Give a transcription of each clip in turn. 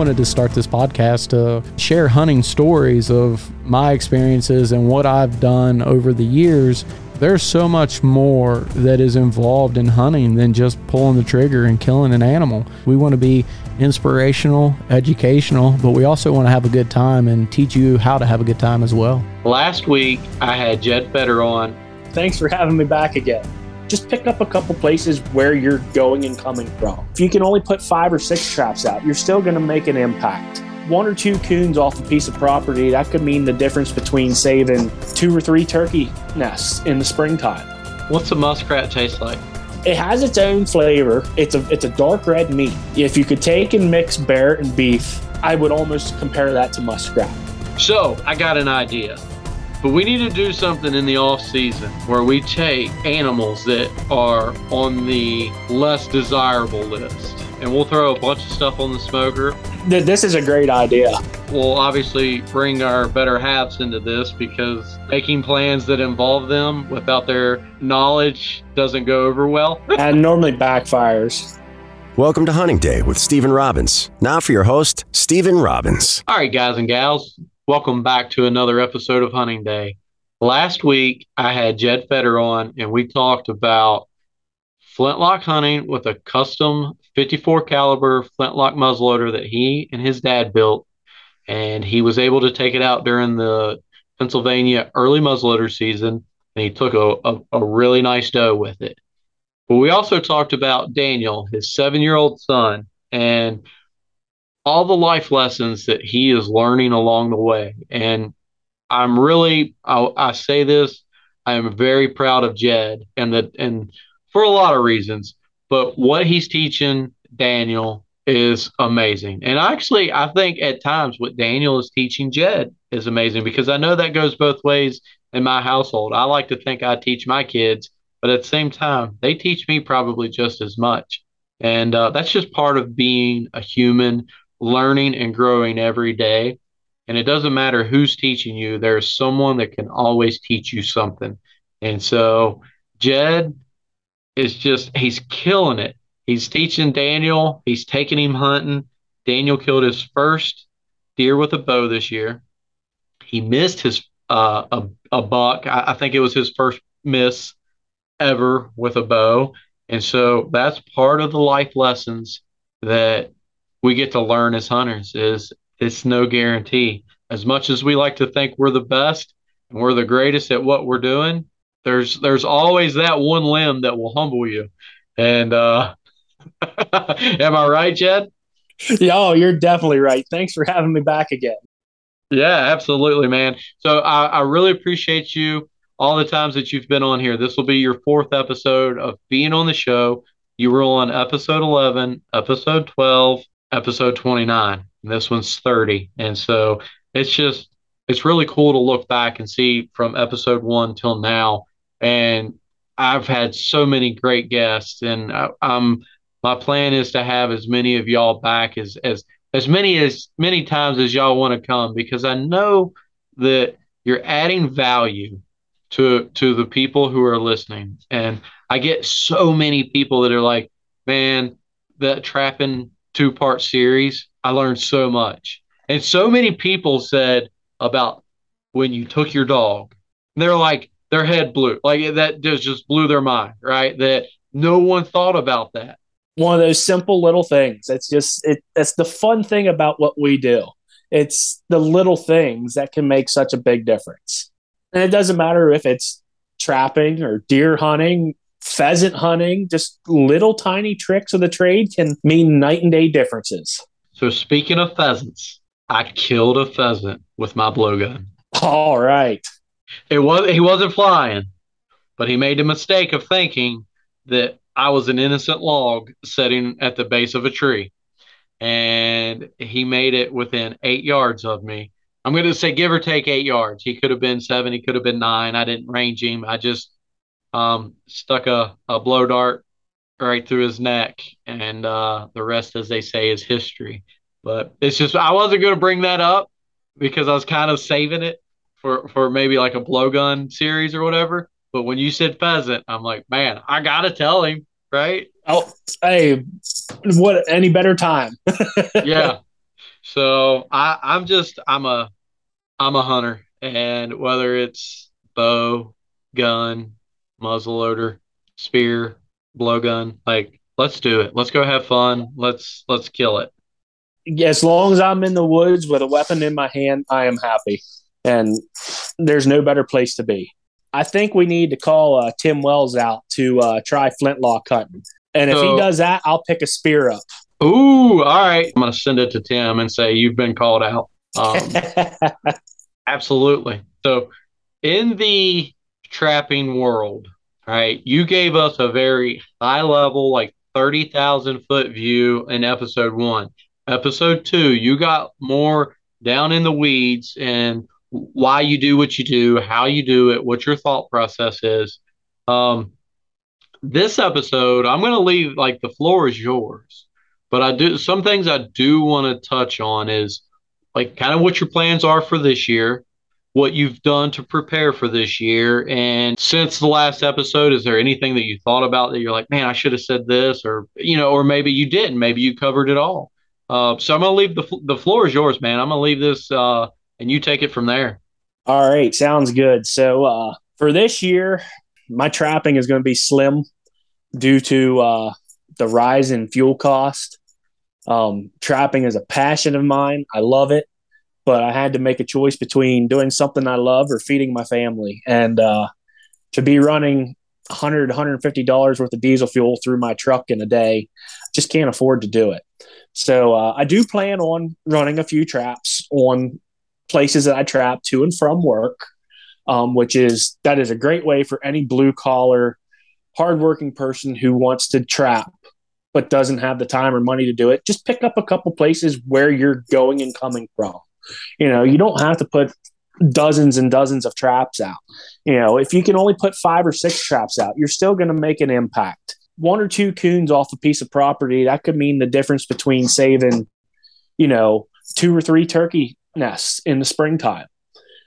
wanted to start this podcast to share hunting stories of my experiences and what I've done over the years. There's so much more that is involved in hunting than just pulling the trigger and killing an animal. We want to be inspirational, educational, but we also want to have a good time and teach you how to have a good time as well. Last week, I had Jed Fetter on. Thanks for having me back again just pick up a couple places where you're going and coming from. If you can only put five or six traps out, you're still going to make an impact. One or two coons off a piece of property, that could mean the difference between saving two or three turkey nests in the springtime. What's a muskrat taste like? It has its own flavor. It's a it's a dark red meat. If you could take and mix bear and beef, I would almost compare that to muskrat. So I got an idea. But we need to do something in the off season where we take animals that are on the less desirable list and we'll throw a bunch of stuff on the smoker. This is a great idea. We'll obviously bring our better halves into this because making plans that involve them without their knowledge doesn't go over well. and normally backfires. Welcome to Hunting Day with Stephen Robbins. Now for your host, Stephen Robbins. All right, guys and gals, Welcome back to another episode of Hunting Day. Last week, I had Jed Fetter on, and we talked about flintlock hunting with a custom 54 caliber flintlock muzzleloader that he and his dad built, and he was able to take it out during the Pennsylvania early muzzleloader season, and he took a, a, a really nice doe with it. But we also talked about Daniel, his seven year old son, and all the life lessons that he is learning along the way. And I'm really, I, I say this, I am very proud of Jed and that, and for a lot of reasons, but what he's teaching Daniel is amazing. And actually, I think at times what Daniel is teaching Jed is amazing because I know that goes both ways in my household. I like to think I teach my kids, but at the same time, they teach me probably just as much. And uh, that's just part of being a human, learning and growing every day. And it doesn't matter who's teaching you, there's someone that can always teach you something. And so Jed is just, he's killing it. He's teaching Daniel, he's taking him hunting. Daniel killed his first deer with a bow this year. He missed his uh, a, a buck. I, I think it was his first miss ever with a bow. And so that's part of the life lessons that we get to learn as hunters is it's no guarantee. As much as we like to think we're the best and we're the greatest at what we're doing, there's there's always that one limb that will humble you. And uh am I right, Jed? Yeah, oh, you're definitely right. Thanks for having me back again. Yeah, absolutely, man. So I, I really appreciate you all the times that you've been on here. This will be your fourth episode of being on the show. You were on episode 11, episode 12, episode 29. this one's 30. And so it's just, it's really cool to look back and see from episode one till now. And I've had so many great guests, and I, I'm my plan is to have as many of y'all back as as as many as many times as y'all want to come because I know that you're adding value to to the people who are listening. And I get so many people that are like, man, that trapping two part series, I learned so much. And so many people said about when you took your dog, they're like, their head blew. Like that just, just blew their mind, right? That no one thought about that. One of those simple little things. It's just, it, that's the fun thing about what we do. It's the little things that can make such a big difference. And it doesn't matter if it's trapping or deer hunting pheasant hunting, just little tiny tricks of the trade can mean night and day differences. So, speaking of pheasants, I killed a pheasant with my blowgun. All right. It was he wasn't flying, but he made the mistake of thinking that I was an innocent log sitting at the base of a tree. And he made it within eight yards of me. I'm going to say give or take eight yards. He could have been seven. He could have been nine. I didn't range him. I just um, stuck a, a blow dart right through his neck, and uh, the rest, as they say, is history. But it's just I wasn't going to bring that up because I was kind of saving it for for maybe like a blowgun series or whatever. But when you said pheasant, I'm like, man, I gotta tell him, right? Oh, hey, what any better time? yeah. So I, I'm just I'm a I'm a hunter, and whether it's bow, gun, muzzleloader, spear, blowgun, like let's do it. Let's go have fun. Let's let's kill it. As long as I'm in the woods with a weapon in my hand, I am happy, and there's no better place to be. I think we need to call uh, Tim Wells out to uh, try flintlock hunting, and if So- he does that, I'll pick a spear up. Ooh, all right. I'm gonna send it to Tim and say you've been called out. Um, Absolutely. So, in the trapping world, right, you gave us a very high level, like 30,000 foot view in episode one. Episode two, you got more down in the weeds and why you do what you do, how you do it, what your thought process is. Um, this episode, I'm going to leave like the floor is yours, but I do some things I do want to touch on is like kind of what your plans are for this year, what you've done to prepare for this year. And since the last episode, is there anything that you thought about that you're like, man, I should have said this, or, you know, or maybe you didn't, maybe you covered it all. Uh, so I'm to leave the, the floor is yours, man. I'm to leave this, uh, and you take it from there. All right, sounds good. So uh, for this year, my trapping is going to be slim due to uh, the rise in fuel cost. Um, trapping is a passion of mine. I love it, but I had to make a choice between doing something I love or feeding my family. And uh, to be running 100 150 dollars worth of diesel fuel through my truck in a day, just can't afford to do it. So uh, I do plan on running a few traps on places that I trap to and from work, um, which is that is a great way for any blue collar, hardworking person who wants to trap but doesn't have the time or money to do it. Just pick up a couple places where you're going and coming from. You know, you don't have to put dozens and dozens of traps out. You know, if you can only put five or six traps out, you're still going to make an impact. One or two coons off a piece of property, that could mean the difference between saving, you know, two or three turkey nests in the springtime.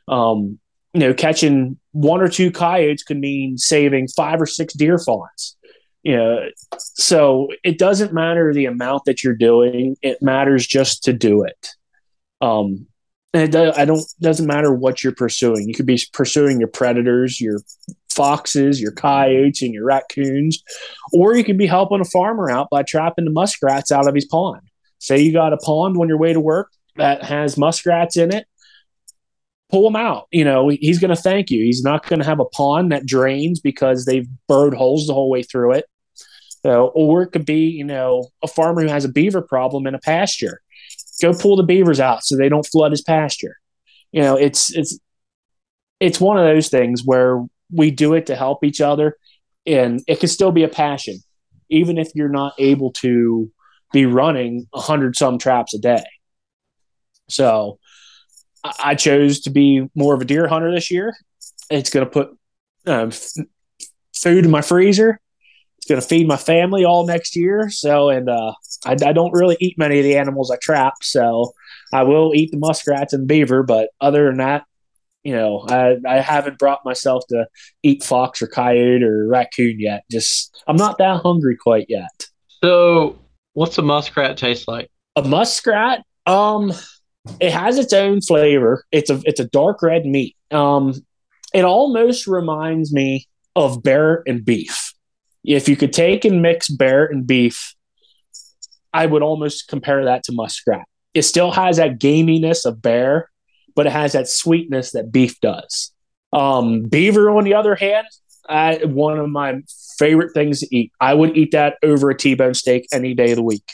Um, you know, catching one or two coyotes could mean saving five or six deer fawns. You know, so it doesn't matter the amount that you're doing; it matters just to do it. Um, and it do, I don't doesn't matter what you're pursuing. You could be pursuing your predators, your foxes, your coyotes, and your raccoons, or you could be helping a farmer out by trapping the muskrats out of his pond. Say you got a pond on your way to work that has muskrats in it, pull them out. You know, he's going to thank you. He's not going to have a pond that drains because they've burrowed holes the whole way through it. So, or it could be, you know, a farmer who has a beaver problem in a pasture. Go pull the beavers out so they don't flood his pasture. You know, it's it's it's one of those things where we do it to help each other, and it can still be a passion, even if you're not able to be running a hundred some traps a day. So I chose to be more of a deer hunter this year. It's going to put um, food in my freezer. It's going to feed my family all next year. So, and uh, I, I don't really eat many of the animals I trap. So I will eat the muskrats and beaver, but other than that, you know, I, I haven't brought myself to eat fox or coyote or raccoon yet. Just I'm not that hungry quite yet. So, what's a muskrat taste like? A muskrat, um, it has its own flavor. It's a it's a dark red meat. Um, it almost reminds me of bear and beef. If you could take and mix bear and beef, I would almost compare that to muskrat. It still has that gaminess of bear, but it has that sweetness that beef does. Um, beaver, on the other hand, I, one of my favorite things to eat. I would eat that over a T-bone steak any day of the week.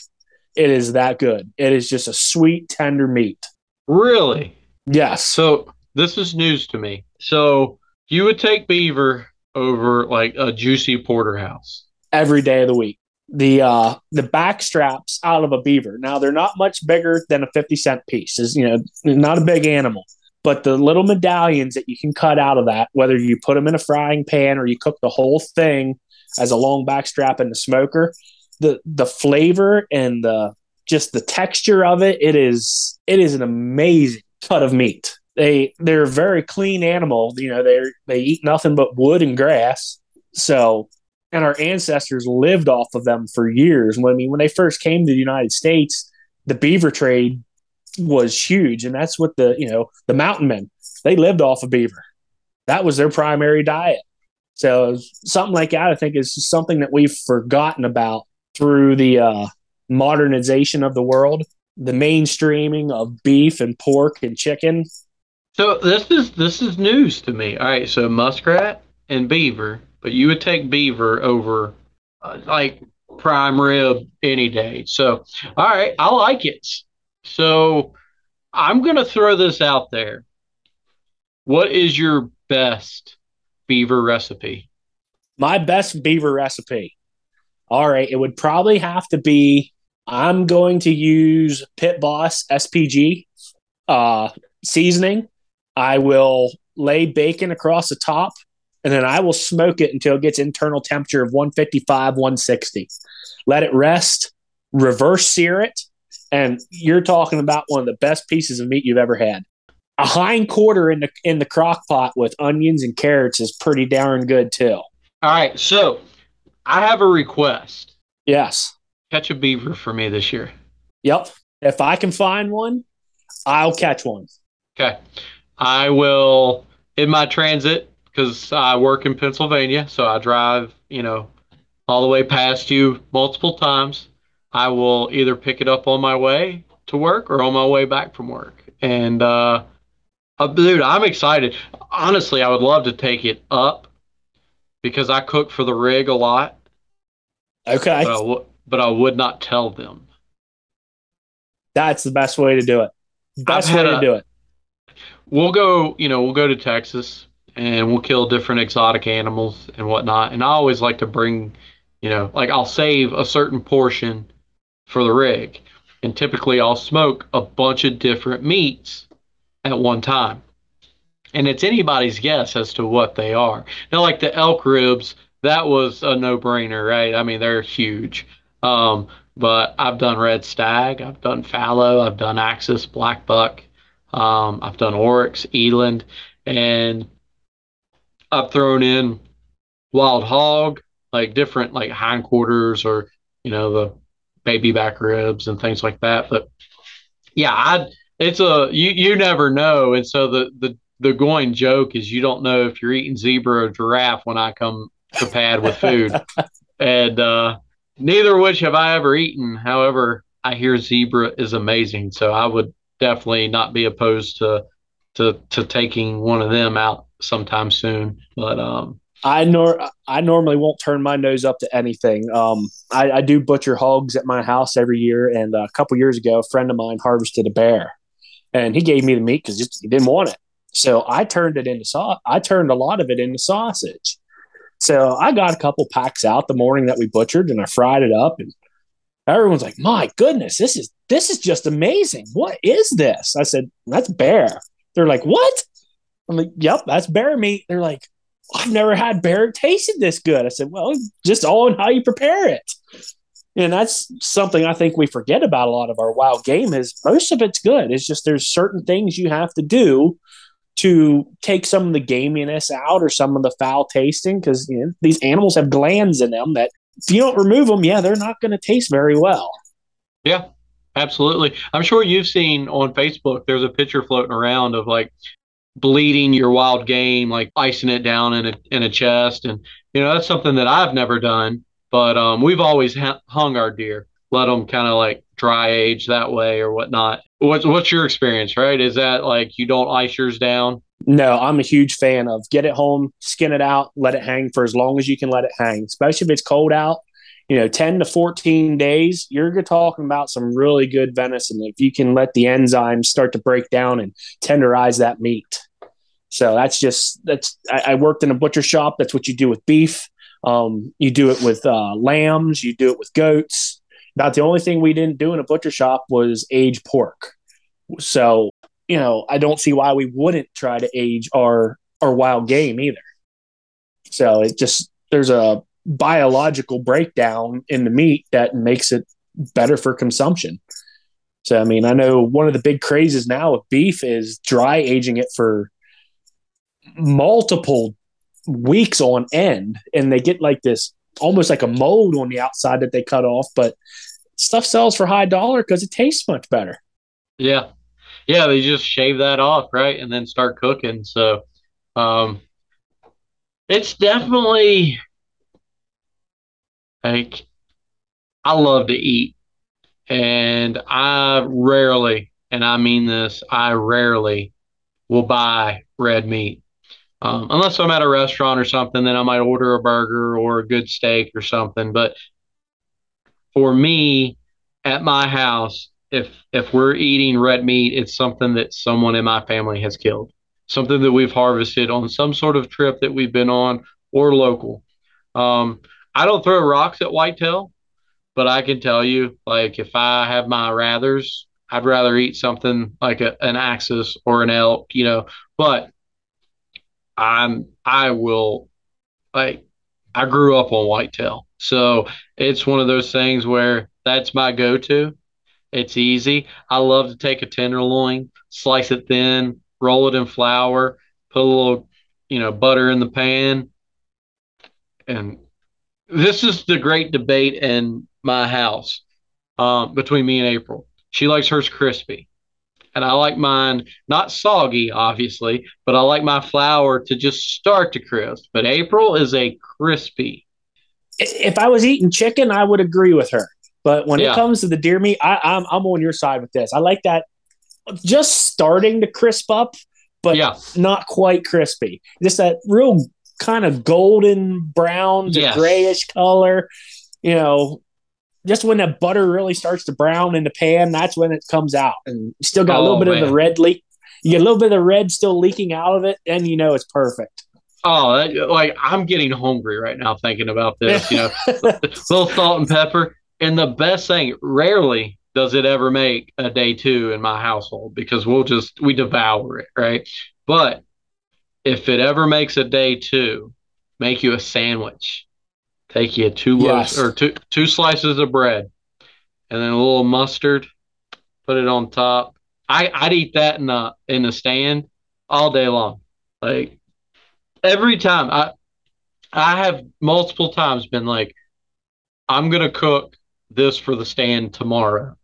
It is that good. It is just a sweet, tender meat. Really? Yes. So, this is news to me. So, you would take beaver over like a juicy porterhouse. every day of the week. The uh the back straps out of a beaver. Now they're not much bigger than a 50 cent piece. Is you know, not a big animal. But the little medallions that you can cut out of that, whether you put them in a frying pan or you cook the whole thing as a long back strap in the smoker, the the flavor and the just the texture of it, it is it is an amazing cut of meat. They they're a very clean animal. You know, they they eat nothing but wood and grass. So and our ancestors lived off of them for years. When I mean, when they first came to the United States, the beaver trade was huge, and that's what the you know the mountain men they lived off of beaver. That was their primary diet. So something like that, I think, is something that we've forgotten about through the uh, modernization of the world, the mainstreaming of beef and pork and chicken. So this is this is news to me. All right, so muskrat and beaver, but you would take beaver over uh, like prime rib any day. So all right, I like it. So I'm gonna throw this out there. What is your best beaver recipe? My best beaver recipe. All right, it would probably have to be I'm going to use Pit Boss SPG uh, seasoning. I will lay bacon across the top and then I will smoke it until it gets internal temperature of 155, 160. Let it rest, reverse sear it, and you're talking about one of the best pieces of meat you've ever had. A hind quarter in the in the crock pot with onions and carrots is pretty darn good too. All right, so I have a request. Yes. Catch a beaver for me this year. Yep. If I can find one, I'll catch one. Okay. I will in my transit because I work in Pennsylvania, so I drive, you know, all the way past you multiple times. I will either pick it up on my way to work or on my way back from work. And uh, uh dude, I'm excited. Honestly, I would love to take it up because I cook for the rig a lot. Okay. But I, w- but I would not tell them. That's the best way to do it. Best way a, to do it. We'll go, you know, we'll go to Texas and we'll kill different exotic animals and whatnot. And I always like to bring, you know, like I'll save a certain portion for the rig. And typically I'll smoke a bunch of different meats at one time. And it's anybody's guess as to what they are. Now, like the elk ribs, that was a no brainer, right? I mean, they're huge. Um, but I've done red stag, I've done fallow, I've done axis, black buck, um, I've done oryx, eland, and I've thrown in wild hog, like different like hindquarters or you know the baby back ribs and things like that. But yeah, I it's a you you never know, and so the the the going joke is you don't know if you're eating zebra or giraffe when I come to pad with food, and uh, neither of which have I ever eaten. However, I hear zebra is amazing, so I would definitely not be opposed to to to taking one of them out sometime soon. But um, I nor I normally won't turn my nose up to anything. Um, I, I, do butcher hogs at my house every year, and a couple years ago, a friend of mine harvested a bear, and he gave me the meat because he didn't want it. So I turned it into sauce. I turned a lot of it into sausage. So I got a couple packs out the morning that we butchered, and I fried it up, and everyone's like, "My goodness, this is this is just amazing! What is this?" I said, "That's bear." They're like, "What?" I'm like, "Yep, that's bear meat." They're like, I've never had bear tasted this good. I said, well, just all in how you prepare it. And that's something I think we forget about a lot of our wild game is most of it's good. It's just there's certain things you have to do to take some of the gaminess out or some of the foul tasting because you know, these animals have glands in them that if you don't remove them, yeah, they're not going to taste very well. Yeah, absolutely. I'm sure you've seen on Facebook, there's a picture floating around of like bleeding your wild game, like icing it down in a in a chest, and you know that's something that I've never done. But um, we've always ha- hung our deer, let them kind of like dry age that way or whatnot. What's what's your experience? Right? Is that like you don't ice yours down? No, I'm a huge fan of get it home, skin it out, let it hang for as long as you can let it hang, especially if it's cold out. You know, 10 to 14 days, you're talking about some really good venison if you can let the enzymes start to break down and tenderize that meat. So that's just that's I, I, worked in a butcher shop. That's what you do with beef. Um, you do it with uh, lambs. You do it with goats. About the only thing we didn't do in a butcher shop was age pork. So you know I don't see why we wouldn't try to age our our wild game either. So it just there's a biological breakdown in the meat that makes it better for consumption. So I mean, I know one of the big crazes now with beef is dry aging it for multiple weeks on end and they get like this almost like a mold on the outside that they cut off but stuff sells for high dollar because it tastes much better yeah yeah, they just shave that off, right, and then start cooking. So, um, it's definitely like I love to eat, and I rarely, and I mean this, I rarely will buy red meat. Um, unless I'm at a restaurant or something, then I might order a burger or a good steak or something. But for me, at my house, if if we're eating red meat, it's something that someone in my family has killed, something that we've harvested on some sort of trip that we've been on or local. Um, I don't throw rocks at whitetail, but I can tell you, like if I have my rathers, I'd rather eat something like a, an axis or an elk, you know. But I'm I will like I grew up on whitetail. So it's one of those things where that's my go to. It's easy. I love to take a tenderloin, slice it thin, roll it in flour, put a little, you know, butter in the pan. And this is the great debate in my house um, between me and April. She likes hers crispy and I like mine not soggy, obviously, but I like my flour to just start to crisp. But April is a crispy. If I was eating chicken, I would agree with her. But when yeah. it comes to the deer meat, I, I'm I'm on your side with this. I like that just starting to crisp up, but yeah. not quite crispy. Just that real kind of golden brown to yes. grayish color. You know, just when that butter really starts to brown in the pan, that's when it comes out. And still got oh, a little oh, bit man. of the red leak. You get a little bit of the red still leaking out of it, and you know it's perfect. Oh, that, like I'm getting hungry right now thinking about this. You know, little salt and pepper. And the best thing, rarely does it ever make a day two in my household because we'll just we devour it, right? But if it ever makes a day two, make you a sandwich Take you two yes. loaves or two two slices of bread, and then a little mustard. Put it on top. I I'd eat that in the in the stand all day long. Like every time I I have multiple times been like, I'm gonna cook this for the stand tomorrow.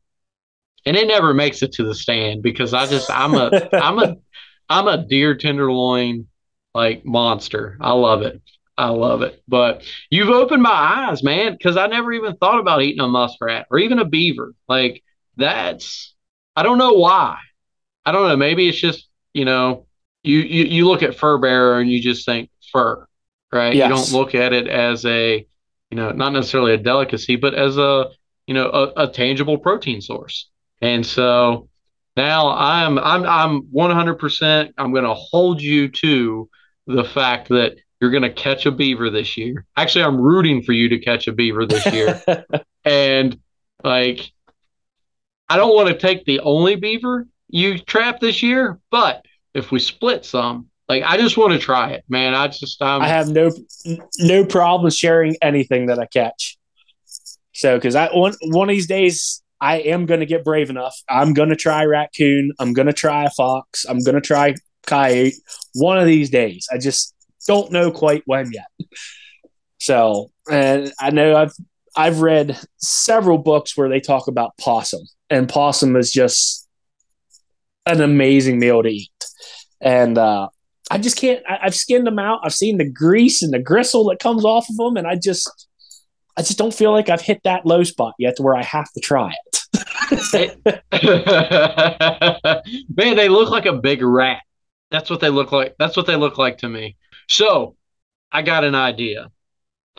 And it never makes it to the stand because I just I'm a I'm a I'm a deer tenderloin like monster. I love it. I love it. But you've opened my eyes, man, because I never even thought about eating a muskrat or even a beaver. Like that's I don't know why. I don't know. Maybe it's just, you know, you you, you look at fur bearer and you just think fur, right? Yes. You don't look at it as a, you know, not necessarily a delicacy, but as a, you know, a, a tangible protein source. And so now I'm I'm I'm 100% I'm going to hold you to the fact that you're going to catch a beaver this year. Actually, I'm rooting for you to catch a beaver this year. and like, I don't want to take the only beaver you trap this year, but if we split some, like I just want to try it, man. I just I'm, I have no no problem sharing anything that I catch. So because I one one of these days I am going to get brave enough. I'm going to try raccoon. I'm going to try a fox. I'm going to try coyote. One of these days, I just don't know quite when yet. So, and I know I've I've read several books where they talk about possum, and possum is just an amazing meal to eat. And uh, I just can't. I, have skinned them out. I've seen the grease and the gristle that comes off of them, and I just, I just don't feel like I've hit that low spot yet to where I have to try it. Man, they look like a big rat. That's what they look like. That's what they look like to me. So I got an idea.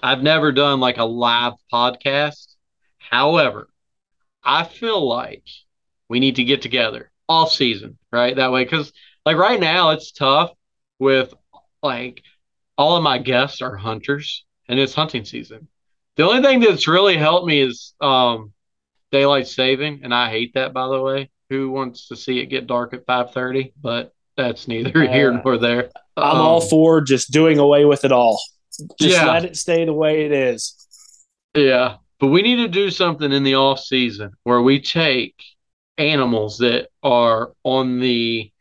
I've never done like a live podcast. However, I feel like we need to get together off season, right? That way, because like right now it's tough with like all of my guests are hunters and it's hunting season. The only thing that's really helped me is um, daylight saving, and I hate that by the way. Who wants to see it get dark at five thirty? But that's neither here uh, nor there. I'm um, all for just doing away with it all. Just yeah. let it stay the way it is. Yeah. But we need to do something in the off season where we take animals that are on the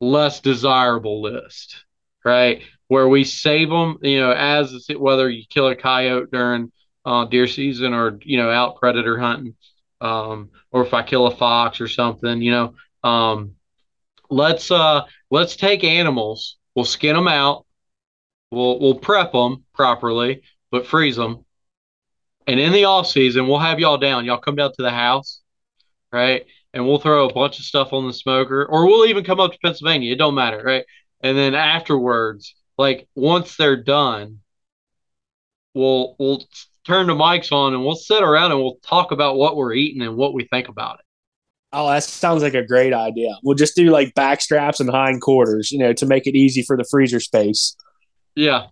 less desirable list, right? Where we save them, you know, as whether you kill a coyote during uh, deer season or you know out predator hunting, um, or if I kill a fox or something, you know, Um, let's uh let's take animals. We'll skin them out. We'll we'll prep them properly, but freeze them. And in the off season, we'll have y'all down. Y'all come down to the house, right? And we'll throw a bunch of stuff on the smoker, or we'll even come up to Pennsylvania. It don't matter, right? And then afterwards, like once they're done, we'll we'll turn the mics on and we'll sit around and we'll talk about what we're eating and what we think about it. Oh, that sounds like a great idea. We'll just do like back straps and hind quarters, you know, to make it easy for the freezer space. Yeah.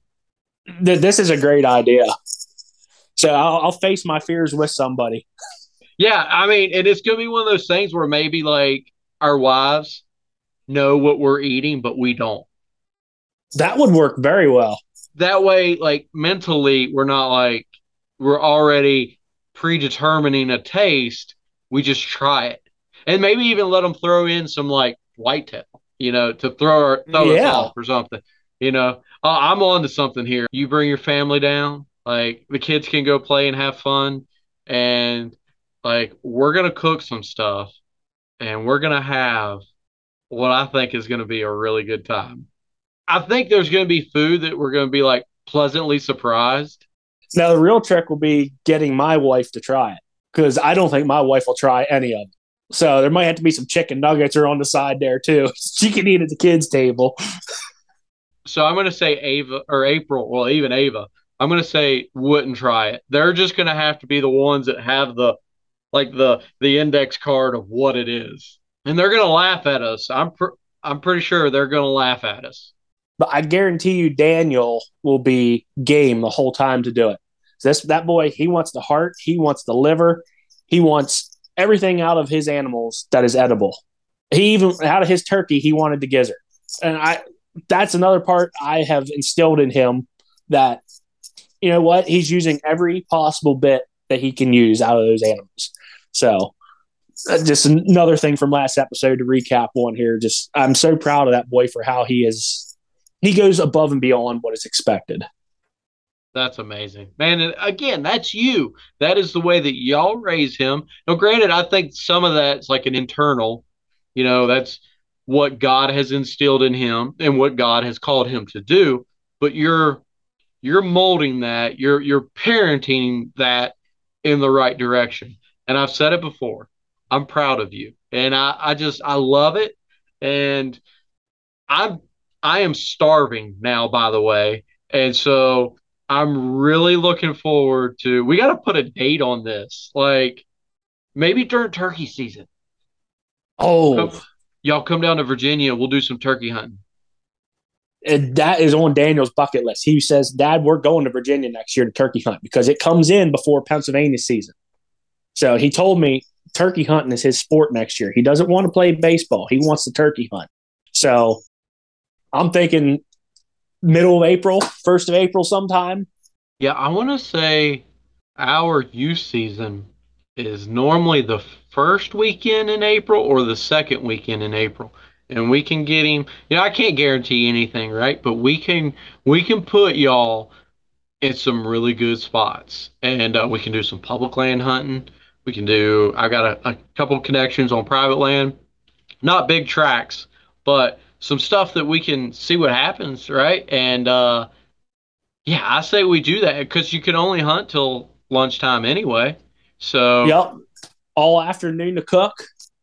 Th- This is a great idea. So I'll, I'll face my fears with somebody. Yeah, I mean, and it's gonna be one of those things where maybe like our wives know what we're eating, but we don't. That would work very well. That way, like mentally, we're not like we're already predetermining a taste. We just try it, and maybe even let them throw in some like whitetail, you know, to throw our throw us off or something. You know, uh, I'm on to something here. You bring your family down, like the kids can go play and have fun, and like we're gonna cook some stuff, and we're gonna have what I think is gonna be a really good time. I think there's gonna be food that we're gonna be like pleasantly surprised. Now the real trick will be getting my wife to try it because I don't think my wife will try any of it. So there might have to be some chicken nuggets or on the side there too. She can eat at the kids' table. So I'm gonna say Ava or April, well even Ava. I'm gonna say wouldn't try it. They're just gonna have to be the ones that have the like the the index card of what it is, and they're gonna laugh at us. I'm pr- I'm pretty sure they're gonna laugh at us. But I guarantee you, Daniel will be game the whole time to do it. So this that boy, he wants the heart, he wants the liver, he wants everything out of his animals that is edible. He even out of his turkey, he wanted the gizzard, and I. That's another part I have instilled in him that you know what he's using every possible bit that he can use out of those animals. So uh, just another thing from last episode to recap one here. Just I'm so proud of that boy for how he is he goes above and beyond what is expected. That's amazing, man. And again, that's you. That is the way that y'all raise him. Now, granted, I think some of that's like an internal, you know, that's what God has instilled in him and what God has called him to do. But you're you're molding that, you're you're parenting that in the right direction. And I've said it before. I'm proud of you. And I, I just I love it. And I'm I am starving now, by the way. And so I'm really looking forward to we gotta put a date on this. Like maybe during turkey season. Oh, Come- y'all come down to Virginia, we'll do some turkey hunting. and that is on Daniel's bucket list. He says, "Dad, we're going to Virginia next year to turkey hunt because it comes in before Pennsylvania season." So he told me turkey hunting is his sport next year. He doesn't want to play baseball. He wants to turkey hunt. So I'm thinking middle of April, first of April, sometime. Yeah, I wanna say our youth season is normally the first weekend in April or the second weekend in April. And we can get him, you know, I can't guarantee anything, right? But we can we can put y'all in some really good spots. And uh, we can do some public land hunting. We can do I've got a, a couple connections on private land. Not big tracks, but some stuff that we can see what happens, right? And uh yeah, I say we do that because you can only hunt till lunchtime anyway. So Yep. All afternoon to cook.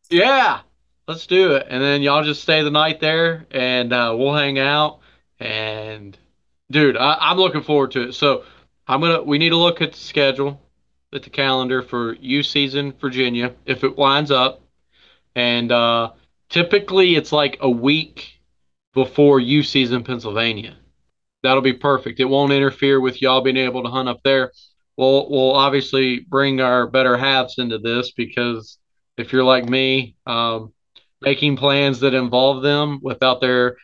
yeah, let's do it. And then y'all just stay the night there, and uh, we'll hang out. And dude, I, I'm looking forward to it. So I'm gonna. We need to look at the schedule, at the calendar for U season Virginia if it lines up. And uh, typically it's like a week before U season Pennsylvania. That'll be perfect. It won't interfere with y'all being able to hunt up there. We'll we'll obviously bring our better halves into this because if you're like me, um, making plans that involve them without their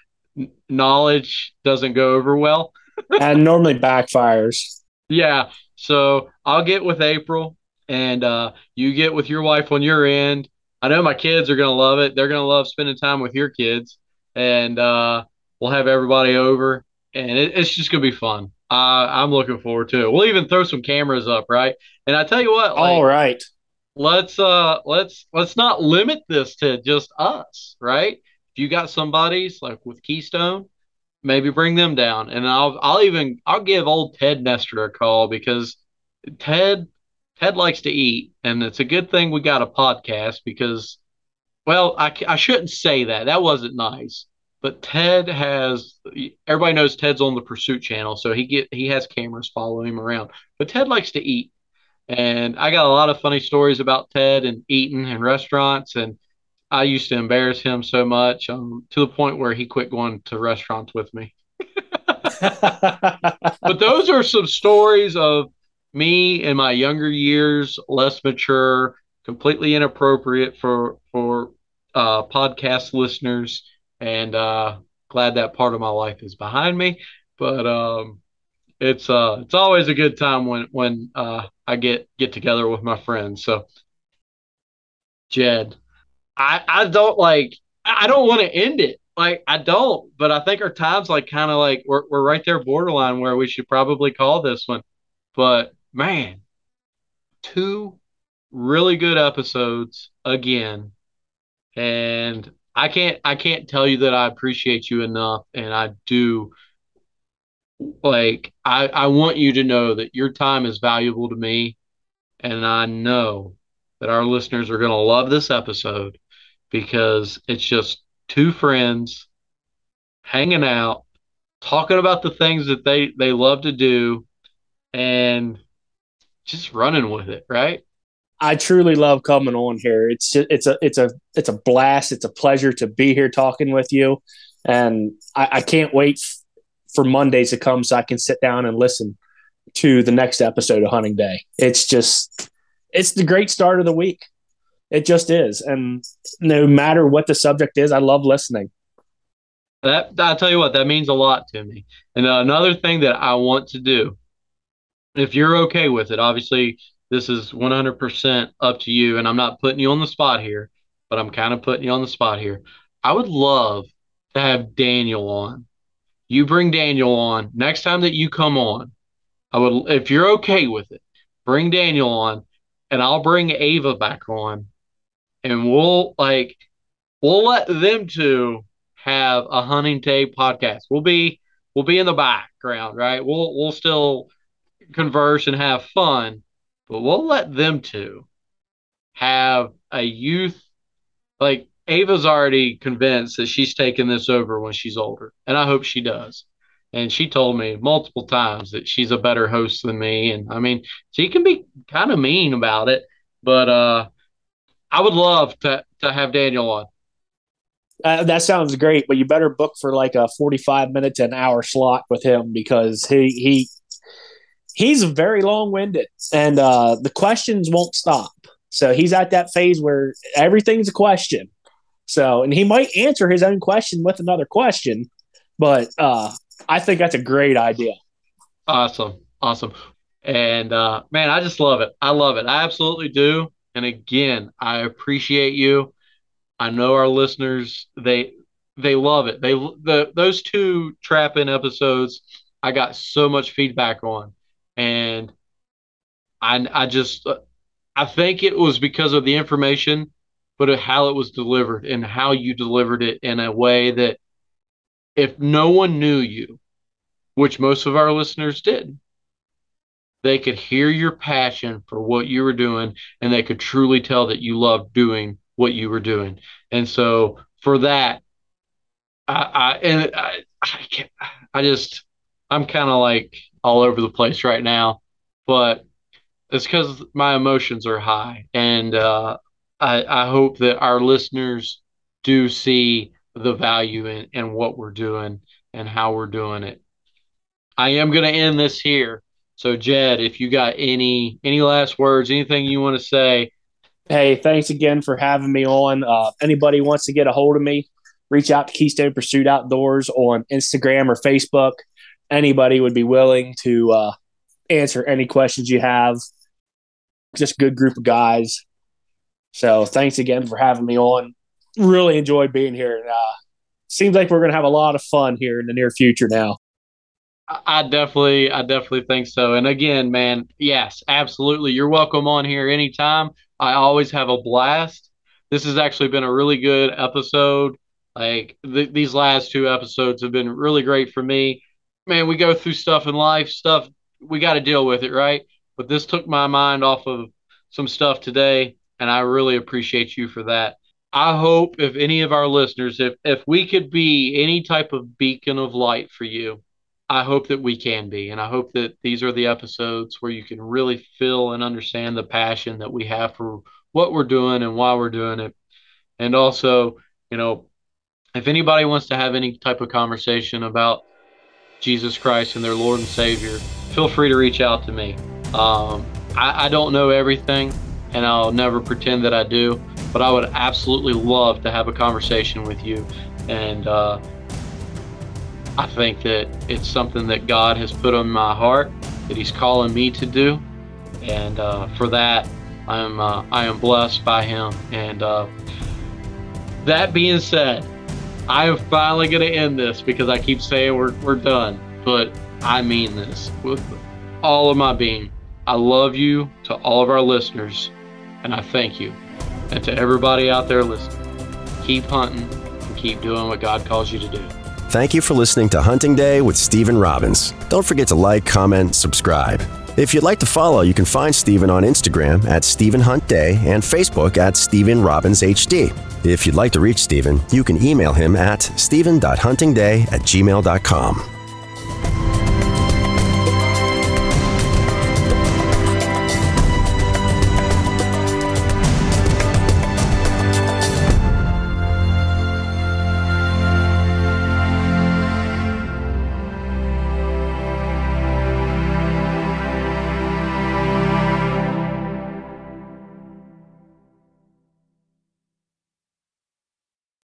knowledge doesn't go over well. and normally backfires. Yeah. So I'll get with April and uh, you get with your wife on your end. I know my kids are going to love it. They're going to love spending time with your kids. And uh, we'll have everybody over and it, it's just going to be fun. Uh, I'm looking forward to it. We'll even throw some cameras up, right? And I tell you what, like, All right. let's uh let's let's not limit this to just us, right? If you got somebody's like with Keystone, maybe bring them down, and I'll I'll even I'll give old Ted Nestor a call because Ted Ted likes to eat, and it's a good thing we got a podcast because, well, I I shouldn't say that that wasn't nice, but Ted has everybody knows Ted's on the Pursuit channel, so he get he has cameras following him around, but Ted likes to eat and I got a lot of funny stories about Ted and eating and restaurants. And I used to embarrass him so much um, to the point where he quit going to restaurants with me. but those are some stories of me in my younger years, less mature, completely inappropriate for for uh, podcast listeners, and uh, glad that part of my life is behind me. But um, it's uh it's always a good time when when uh I get get together with my friends. So Jed, I I don't like I don't want to end it. Like I don't, but I think our time's like kind of like we're we're right there borderline where we should probably call this one. But man, two really good episodes again. And I can't I can't tell you that I appreciate you enough. And I do like I, I want you to know that your time is valuable to me. And i know that our listeners are going to love this episode because it's just two friends hanging out talking about the things that they they love to do. And just running with it right I truly love coming on here. It's just, it's a it's a it's a blast. It's a pleasure to be here talking with you, and I, I can't wait for Mondays to come so I can sit down and listen to the next episode of Hunting Day. It's just, it's the great start of the week. It just is. And no matter what the subject is, I love listening. That I'll tell you what, that means a lot to me. And another thing that I want to do, if you're okay with it, obviously this is 100% up to you. And I'm not putting you on the spot here, but I'm kind of putting you on the spot here. I would love to have Daniel on you bring Daniel on. Next time that you come on, I would, if you're okay with it, bring Daniel on, and I'll bring Ava back on, and we'll like, we'll let them two have a hunting day podcast. We'll be, we'll be in the background, right? We'll, we'll still converse and have fun, but we'll let them two have a youth like Ava's already convinced that she's taking this over when she's older, and I hope she does. And she told me multiple times that she's a better host than me. And I mean, she can be kind of mean about it, but uh, I would love to to have Daniel on. Uh, that sounds great, but you better book for like a forty-five minute to an hour slot with him because he he he's very long-winded, and uh, the questions won't stop. So he's at that phase where everything's a question. So, and he might answer his own question with another question, but uh, I think that's a great idea. Awesome. Awesome. And uh, man, I just love it. I love it. I absolutely do. And again, I appreciate you. I know our listeners, they, they love it. They, the, those two trapping episodes, I got so much feedback on. And I, I just, I think it was because of the information but how it was delivered and how you delivered it in a way that if no one knew you, which most of our listeners did, they could hear your passion for what you were doing and they could truly tell that you loved doing what you were doing. And so for that, I, I and I, I, I just, I'm kind of like all over the place right now, but it's because my emotions are high and uh, I, I hope that our listeners do see the value in, in what we're doing and how we're doing it. I am going to end this here. So, Jed, if you got any any last words, anything you want to say. Hey, thanks again for having me on. Uh, anybody wants to get a hold of me, reach out to Keystone Pursuit Outdoors on Instagram or Facebook. Anybody would be willing to uh, answer any questions you have. Just good group of guys. So thanks again for having me on. Really enjoyed being here. And, uh, seems like we're going to have a lot of fun here in the near future now. I definitely, I definitely think so. And again, man, yes, absolutely. You're welcome on here anytime. I always have a blast. This has actually been a really good episode. Like th- these last two episodes have been really great for me. Man, we go through stuff in life, stuff we got to deal with it, right? But this took my mind off of some stuff today, and I really appreciate you for that. I hope if any of our listeners, if if we could be any type of beacon of light for you, I hope that we can be. And I hope that these are the episodes where you can really feel and understand the passion that we have for what we're doing and why we're doing it. And also, you know, if anybody wants to have any type of conversation about Jesus Christ and their Lord and Savior, feel free to reach out to me. Um, I, I don't know everything, and I'll never pretend that I do, but I would absolutely love to have a conversation with you. And uh, I think that it's something that God has put on my heart that He's calling me to do, and uh, for that, I am uh, I am blessed by Him. And uh, that being said, I am finally going to end this because I keep saying we're, we're done, but I mean this with all of my being. I love you to all of our listeners, and I thank you. And to everybody out there listening, keep hunting and keep doing what God calls you to do. Thank you for listening to Hunting Day with Stephen Robbins. Don't forget to like, comment, subscribe. If you'd like to follow, you can find Stephen on Instagram at Stephen Hunt Day and Facebook at Stephen Robbins HD. If you'd like to reach Stephen, you can email him at stephen.huntingday at gmail.com.